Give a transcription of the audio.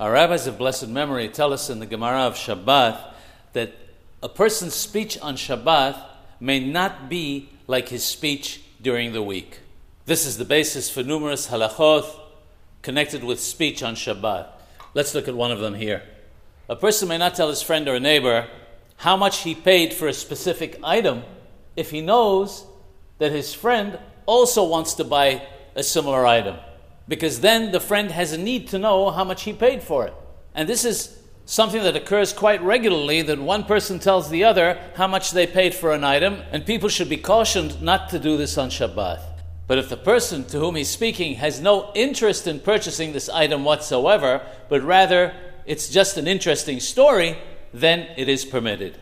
Our rabbis of blessed memory tell us in the Gemara of Shabbat that a person's speech on Shabbat may not be like his speech during the week. This is the basis for numerous halachot connected with speech on Shabbat. Let's look at one of them here. A person may not tell his friend or neighbor how much he paid for a specific item if he knows that his friend also wants to buy a similar item. Because then the friend has a need to know how much he paid for it. And this is something that occurs quite regularly that one person tells the other how much they paid for an item, and people should be cautioned not to do this on Shabbat. But if the person to whom he's speaking has no interest in purchasing this item whatsoever, but rather it's just an interesting story, then it is permitted.